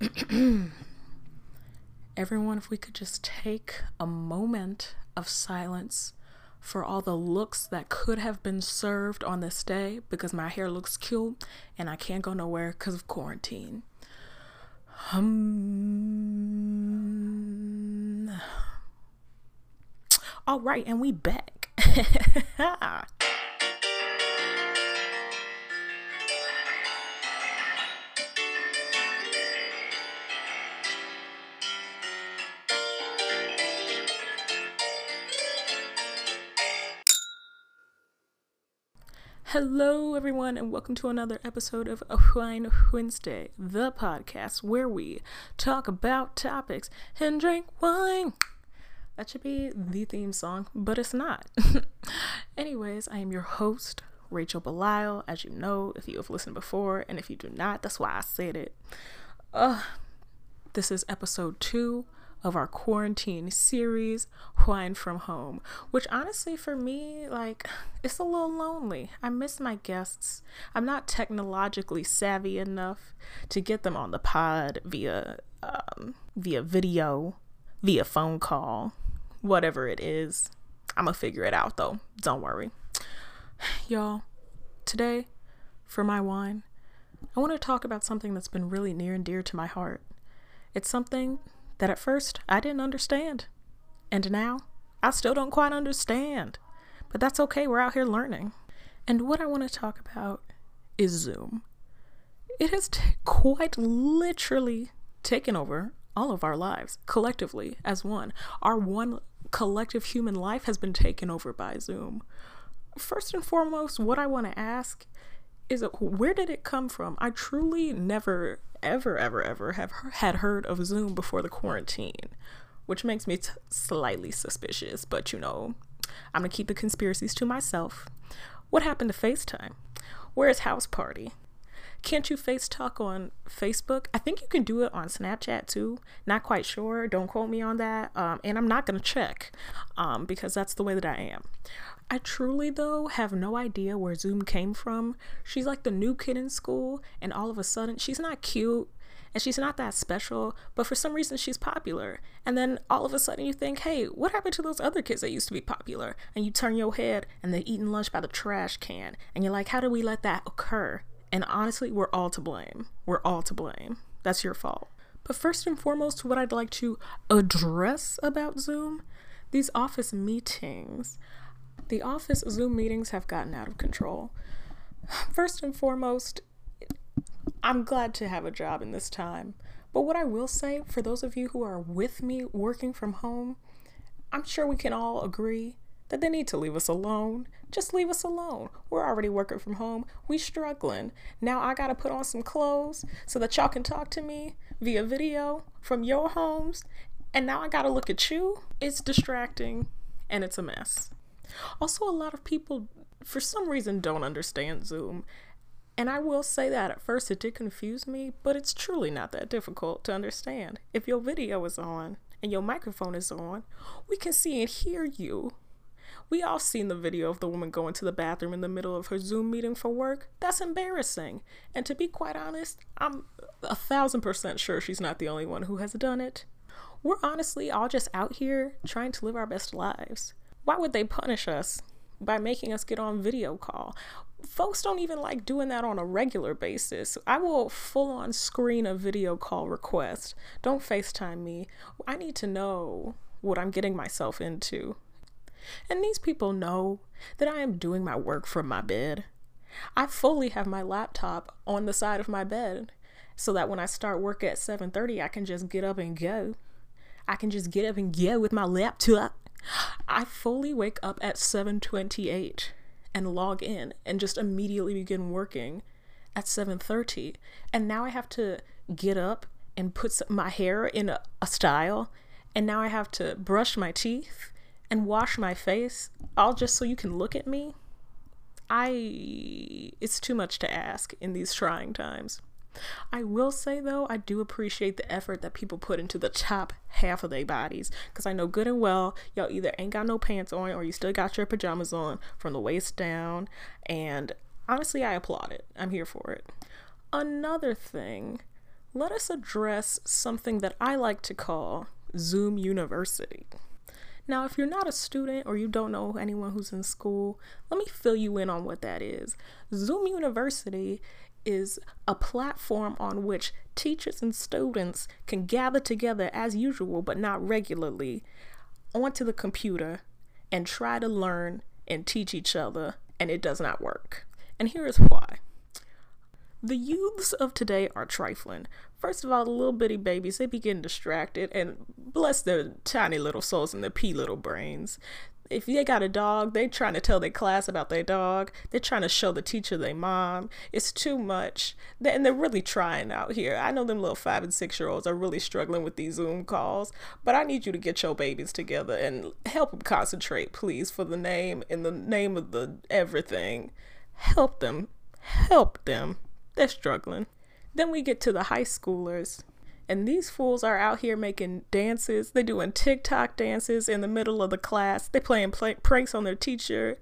Everyone, if we could just take a moment of silence for all the looks that could have been served on this day because my hair looks cute and I can't go nowhere because of quarantine. Um, all right, and we back. Hello, everyone, and welcome to another episode of Whine Wednesday, the podcast where we talk about topics and drink wine. That should be the theme song, but it's not. Anyways, I am your host, Rachel Belisle, as you know, if you have listened before, and if you do not, that's why I said it. Uh, this is episode two of our quarantine series, Whine from Home, which honestly for me, like, it's a little lonely. I miss my guests. I'm not technologically savvy enough to get them on the pod via um, via video, via phone call, whatever it is. I'm gonna figure it out though. Don't worry. Y'all, today for my whine, I want to talk about something that's been really near and dear to my heart. It's something that at first I didn't understand. And now I still don't quite understand. But that's okay, we're out here learning. And what I want to talk about is Zoom. It has t- quite literally taken over all of our lives collectively as one. Our one collective human life has been taken over by Zoom. First and foremost, what I want to ask is it, where did it come from? I truly never ever, ever, ever have had heard of Zoom before the quarantine, which makes me t- slightly suspicious. But you know, I'm gonna keep the conspiracies to myself. What happened to FaceTime? Where's House Party? Can't you face talk on Facebook? I think you can do it on Snapchat too. Not quite sure. Don't quote me on that. Um, and I'm not to check um, because that's the way that I am. I truly, though, have no idea where Zoom came from. She's like the new kid in school, and all of a sudden, she's not cute and she's not that special, but for some reason she's popular. And then all of a sudden you think, hey, what happened to those other kids that used to be popular? And you turn your head and they're eating lunch by the trash can. And you're like, how did we let that occur? And honestly, we're all to blame. We're all to blame. That's your fault. But first and foremost, what I'd like to address about Zoom these office meetings. The office Zoom meetings have gotten out of control. First and foremost, I'm glad to have a job in this time. But what I will say, for those of you who are with me working from home, I'm sure we can all agree that they need to leave us alone. Just leave us alone. We're already working from home. We struggling. Now I gotta put on some clothes so that y'all can talk to me via video from your homes. And now I gotta look at you. It's distracting and it's a mess. Also, a lot of people, for some reason, don't understand Zoom. And I will say that at first it did confuse me, but it's truly not that difficult to understand. If your video is on and your microphone is on, we can see and hear you. We all seen the video of the woman going to the bathroom in the middle of her Zoom meeting for work. That's embarrassing. And to be quite honest, I'm a thousand percent sure she's not the only one who has done it. We're honestly all just out here trying to live our best lives. Why would they punish us by making us get on video call? Folks don't even like doing that on a regular basis. I will full on screen a video call request. Don't FaceTime me. I need to know what I'm getting myself into. And these people know that I am doing my work from my bed. I fully have my laptop on the side of my bed so that when I start work at 7:30 I can just get up and go. I can just get up and go with my laptop. I fully wake up at 7:28 and log in and just immediately begin working at 7:30 and now I have to get up and put my hair in a, a style and now I have to brush my teeth and wash my face all just so you can look at me. I it's too much to ask in these trying times. I will say though, I do appreciate the effort that people put into the top half of their bodies because I know good and well y'all either ain't got no pants on or you still got your pajamas on from the waist down. And honestly, I applaud it. I'm here for it. Another thing let us address something that I like to call Zoom University. Now, if you're not a student or you don't know anyone who's in school, let me fill you in on what that is. Zoom University is a platform on which teachers and students can gather together as usual, but not regularly, onto the computer and try to learn and teach each other, and it does not work. And here is why. The youths of today are trifling. First of all, the little bitty babies, they be getting distracted, and bless their tiny little souls and their pea little brains. If they got a dog, they trying to tell their class about their dog. They're trying to show the teacher their mom. It's too much. And they're really trying out here. I know them little five and six year olds are really struggling with these Zoom calls, but I need you to get your babies together and help them concentrate, please, for the name in the name of the everything. Help them. Help them. They're struggling. Then we get to the high schoolers. And these fools are out here making dances. They're doing TikTok dances in the middle of the class. They're playing play- pranks on their teacher.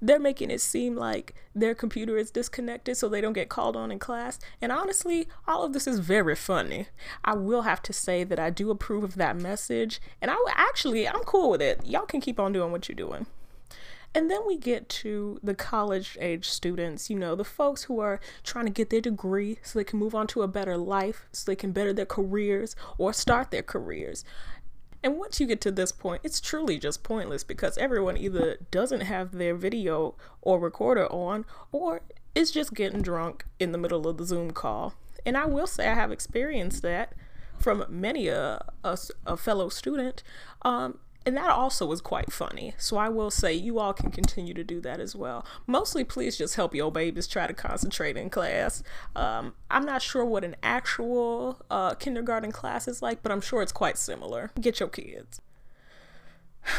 They're making it seem like their computer is disconnected so they don't get called on in class. And honestly, all of this is very funny. I will have to say that I do approve of that message. And I actually, I'm cool with it. Y'all can keep on doing what you're doing. And then we get to the college age students, you know, the folks who are trying to get their degree so they can move on to a better life, so they can better their careers or start their careers. And once you get to this point, it's truly just pointless because everyone either doesn't have their video or recorder on or is just getting drunk in the middle of the Zoom call. And I will say I have experienced that from many a, a, a fellow student. Um, and that also was quite funny. So I will say you all can continue to do that as well. Mostly, please just help your babies try to concentrate in class. Um, I'm not sure what an actual uh, kindergarten class is like, but I'm sure it's quite similar. Get your kids.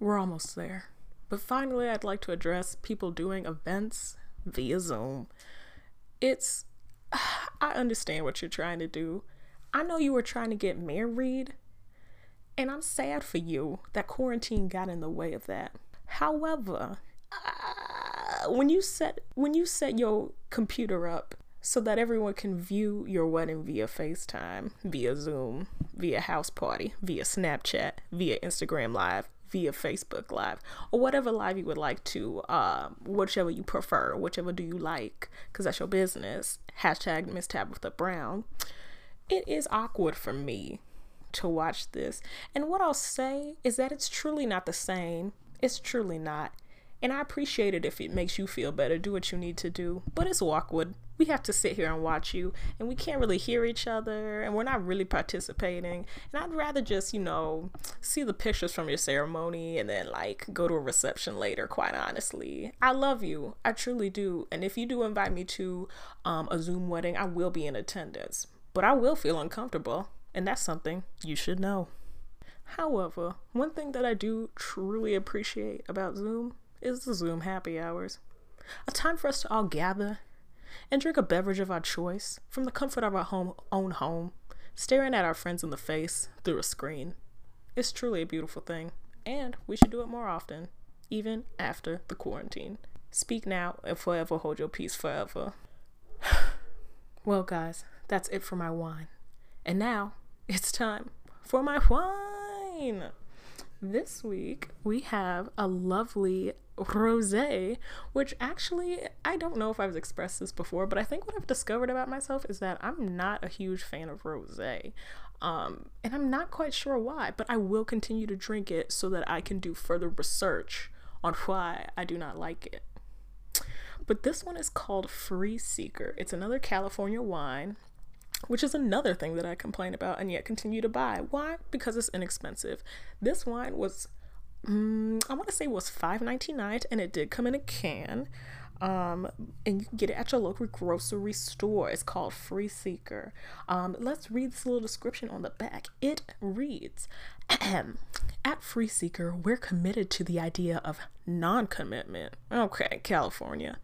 We're almost there. But finally, I'd like to address people doing events via Zoom. It's, I understand what you're trying to do. I know you were trying to get married and I'm sad for you that quarantine got in the way of that. However, uh, when you set when you set your computer up so that everyone can view your wedding via FaceTime, via Zoom, via house party, via Snapchat, via Instagram Live, via Facebook Live, or whatever live you would like to, uh, whichever you prefer, whichever do you like, because that's your business. Hashtag Miss Tabitha Brown. It is awkward for me to watch this. And what I'll say is that it's truly not the same. It's truly not. And I appreciate it if it makes you feel better. Do what you need to do. But it's awkward. We have to sit here and watch you, and we can't really hear each other, and we're not really participating. And I'd rather just, you know, see the pictures from your ceremony and then, like, go to a reception later, quite honestly. I love you. I truly do. And if you do invite me to um, a Zoom wedding, I will be in attendance. But I will feel uncomfortable and that's something you should know. However, one thing that I do truly appreciate about Zoom is the Zoom happy hours. A time for us to all gather and drink a beverage of our choice from the comfort of our home, own home, staring at our friends in the face through a screen. It's truly a beautiful thing, and we should do it more often, even after the quarantine. Speak now and forever hold your peace forever. well, guys, that's it for my whine. And now it's time for my wine. This week we have a lovely rosé, which actually I don't know if I've expressed this before, but I think what I've discovered about myself is that I'm not a huge fan of rosé. Um, and I'm not quite sure why, but I will continue to drink it so that I can do further research on why I do not like it. But this one is called Free Seeker. It's another California wine which is another thing that I complain about and yet continue to buy. Why? Because it's inexpensive. This wine was, um, I want to say, was five ninety nine, and it did come in a can. Um, and you get it at your local grocery store. It's called Free Seeker. Um, let's read this little description on the back. It reads At Free Seeker, we're committed to the idea of non commitment. Okay, California.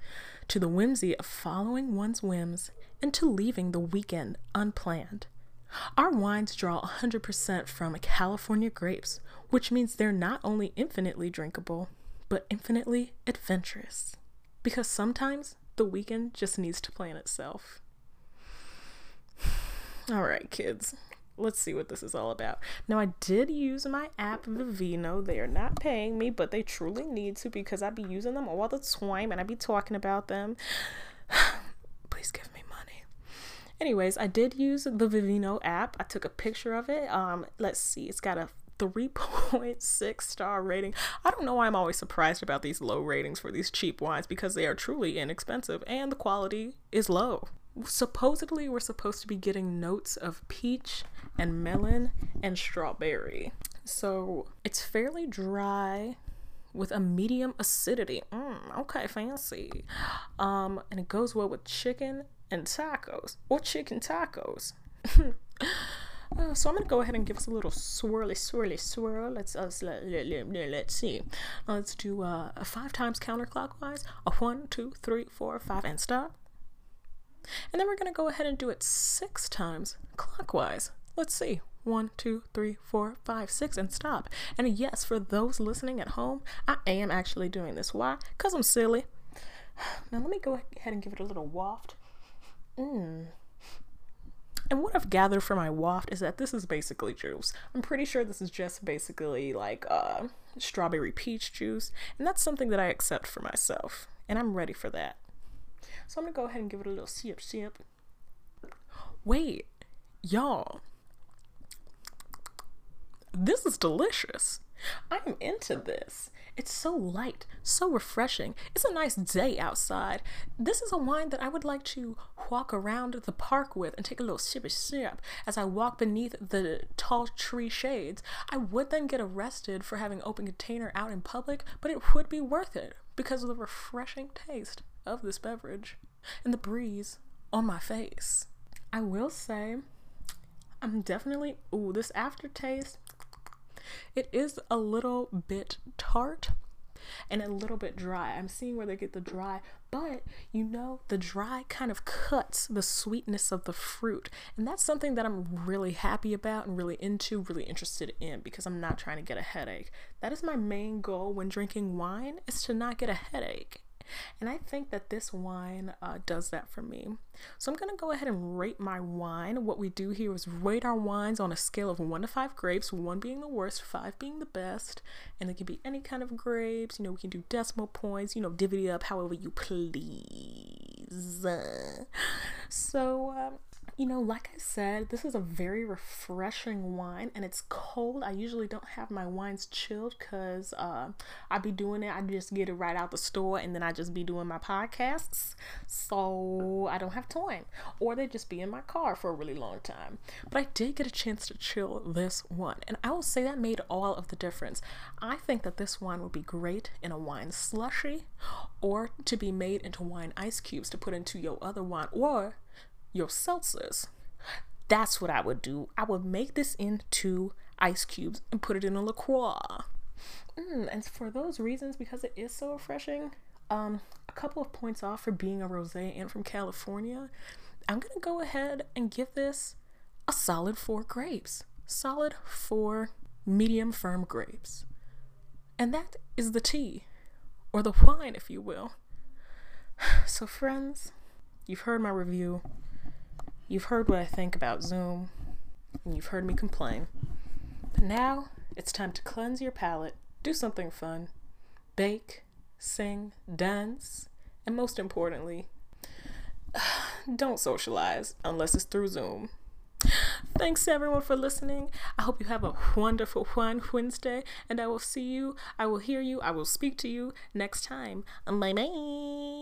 To the whimsy of following one's whims into leaving the weekend unplanned. Our wines draw 100% from California grapes, which means they're not only infinitely drinkable, but infinitely adventurous. Because sometimes the weekend just needs to plan itself. All right, kids. Let's see what this is all about. Now, I did use my app Vivino. They are not paying me, but they truly need to because I be using them all the time and I be talking about them. Please give me. Anyways, I did use the Vivino app. I took a picture of it. Um, let's see. It's got a 3.6 star rating. I don't know why I'm always surprised about these low ratings for these cheap wines because they are truly inexpensive and the quality is low. Supposedly, we're supposed to be getting notes of peach and melon and strawberry. So it's fairly dry with a medium acidity. Mm, okay, fancy. Um, and it goes well with chicken and tacos or chicken tacos. Uh, so I'm gonna go ahead and give us a little swirly, swirly, swirl. Let's uh, let, let, let, let's see. Uh, let's do uh, five times counterclockwise. A one, two, three, four, five, and stop. And then we're gonna go ahead and do it six times clockwise. Let's see. One, two, three, four, five, six, and stop. And yes, for those listening at home, I am actually doing this. Why? Because I'm silly. Now let me go ahead and give it a little waft. Mmm. And what I've gathered from my waft is that this is basically juice. I'm pretty sure this is just basically like uh, strawberry peach juice, and that's something that I accept for myself, and I'm ready for that. So I'm gonna go ahead and give it a little sip, sip. Wait, y'all, this is delicious. I'm into this. It's so light, so refreshing. It's a nice day outside. This is a wine that I would like to walk around the park with and take a little sip sip as I walk beneath the tall tree shades. I would then get arrested for having open container out in public, but it would be worth it because of the refreshing taste of this beverage and the breeze on my face. I will say, I'm definitely, ooh, this aftertaste it is a little bit tart and a little bit dry. I'm seeing where they get the dry, but you know, the dry kind of cuts the sweetness of the fruit. And that's something that I'm really happy about and really into, really interested in because I'm not trying to get a headache. That is my main goal when drinking wine is to not get a headache. And I think that this wine uh, does that for me. So I'm going to go ahead and rate my wine. What we do here is rate our wines on a scale of one to five grapes, one being the worst, five being the best. And it can be any kind of grapes. You know, we can do decimal points, you know, divvy up however you please. So, um, you know, like I said, this is a very refreshing wine and it's cold. I usually don't have my wines chilled because uh, I be doing it. I just get it right out the store and then I just be doing my podcasts. So I don't have time. Or they just be in my car for a really long time. But I did get a chance to chill this one. And I will say that made all of the difference. I think that this wine would be great in a wine slushy or to be made into wine ice cubes to put into your other wine or your seltzers. That's what I would do. I would make this into ice cubes and put it in a LaCroix. Mm, and for those reasons, because it is so refreshing, um, a couple of points off for being a rosé and from California, I'm gonna go ahead and give this a solid four grapes. Solid four medium firm grapes. And that is the tea, or the wine, if you will. So, friends, you've heard my review. You've heard what I think about Zoom, and you've heard me complain. But now it's time to cleanse your palate, do something fun, bake, sing, dance, and most importantly, don't socialize unless it's through Zoom. Thanks everyone for listening. I hope you have a wonderful one Wednesday, and I will see you, I will hear you, I will speak to you next time. Bye bye.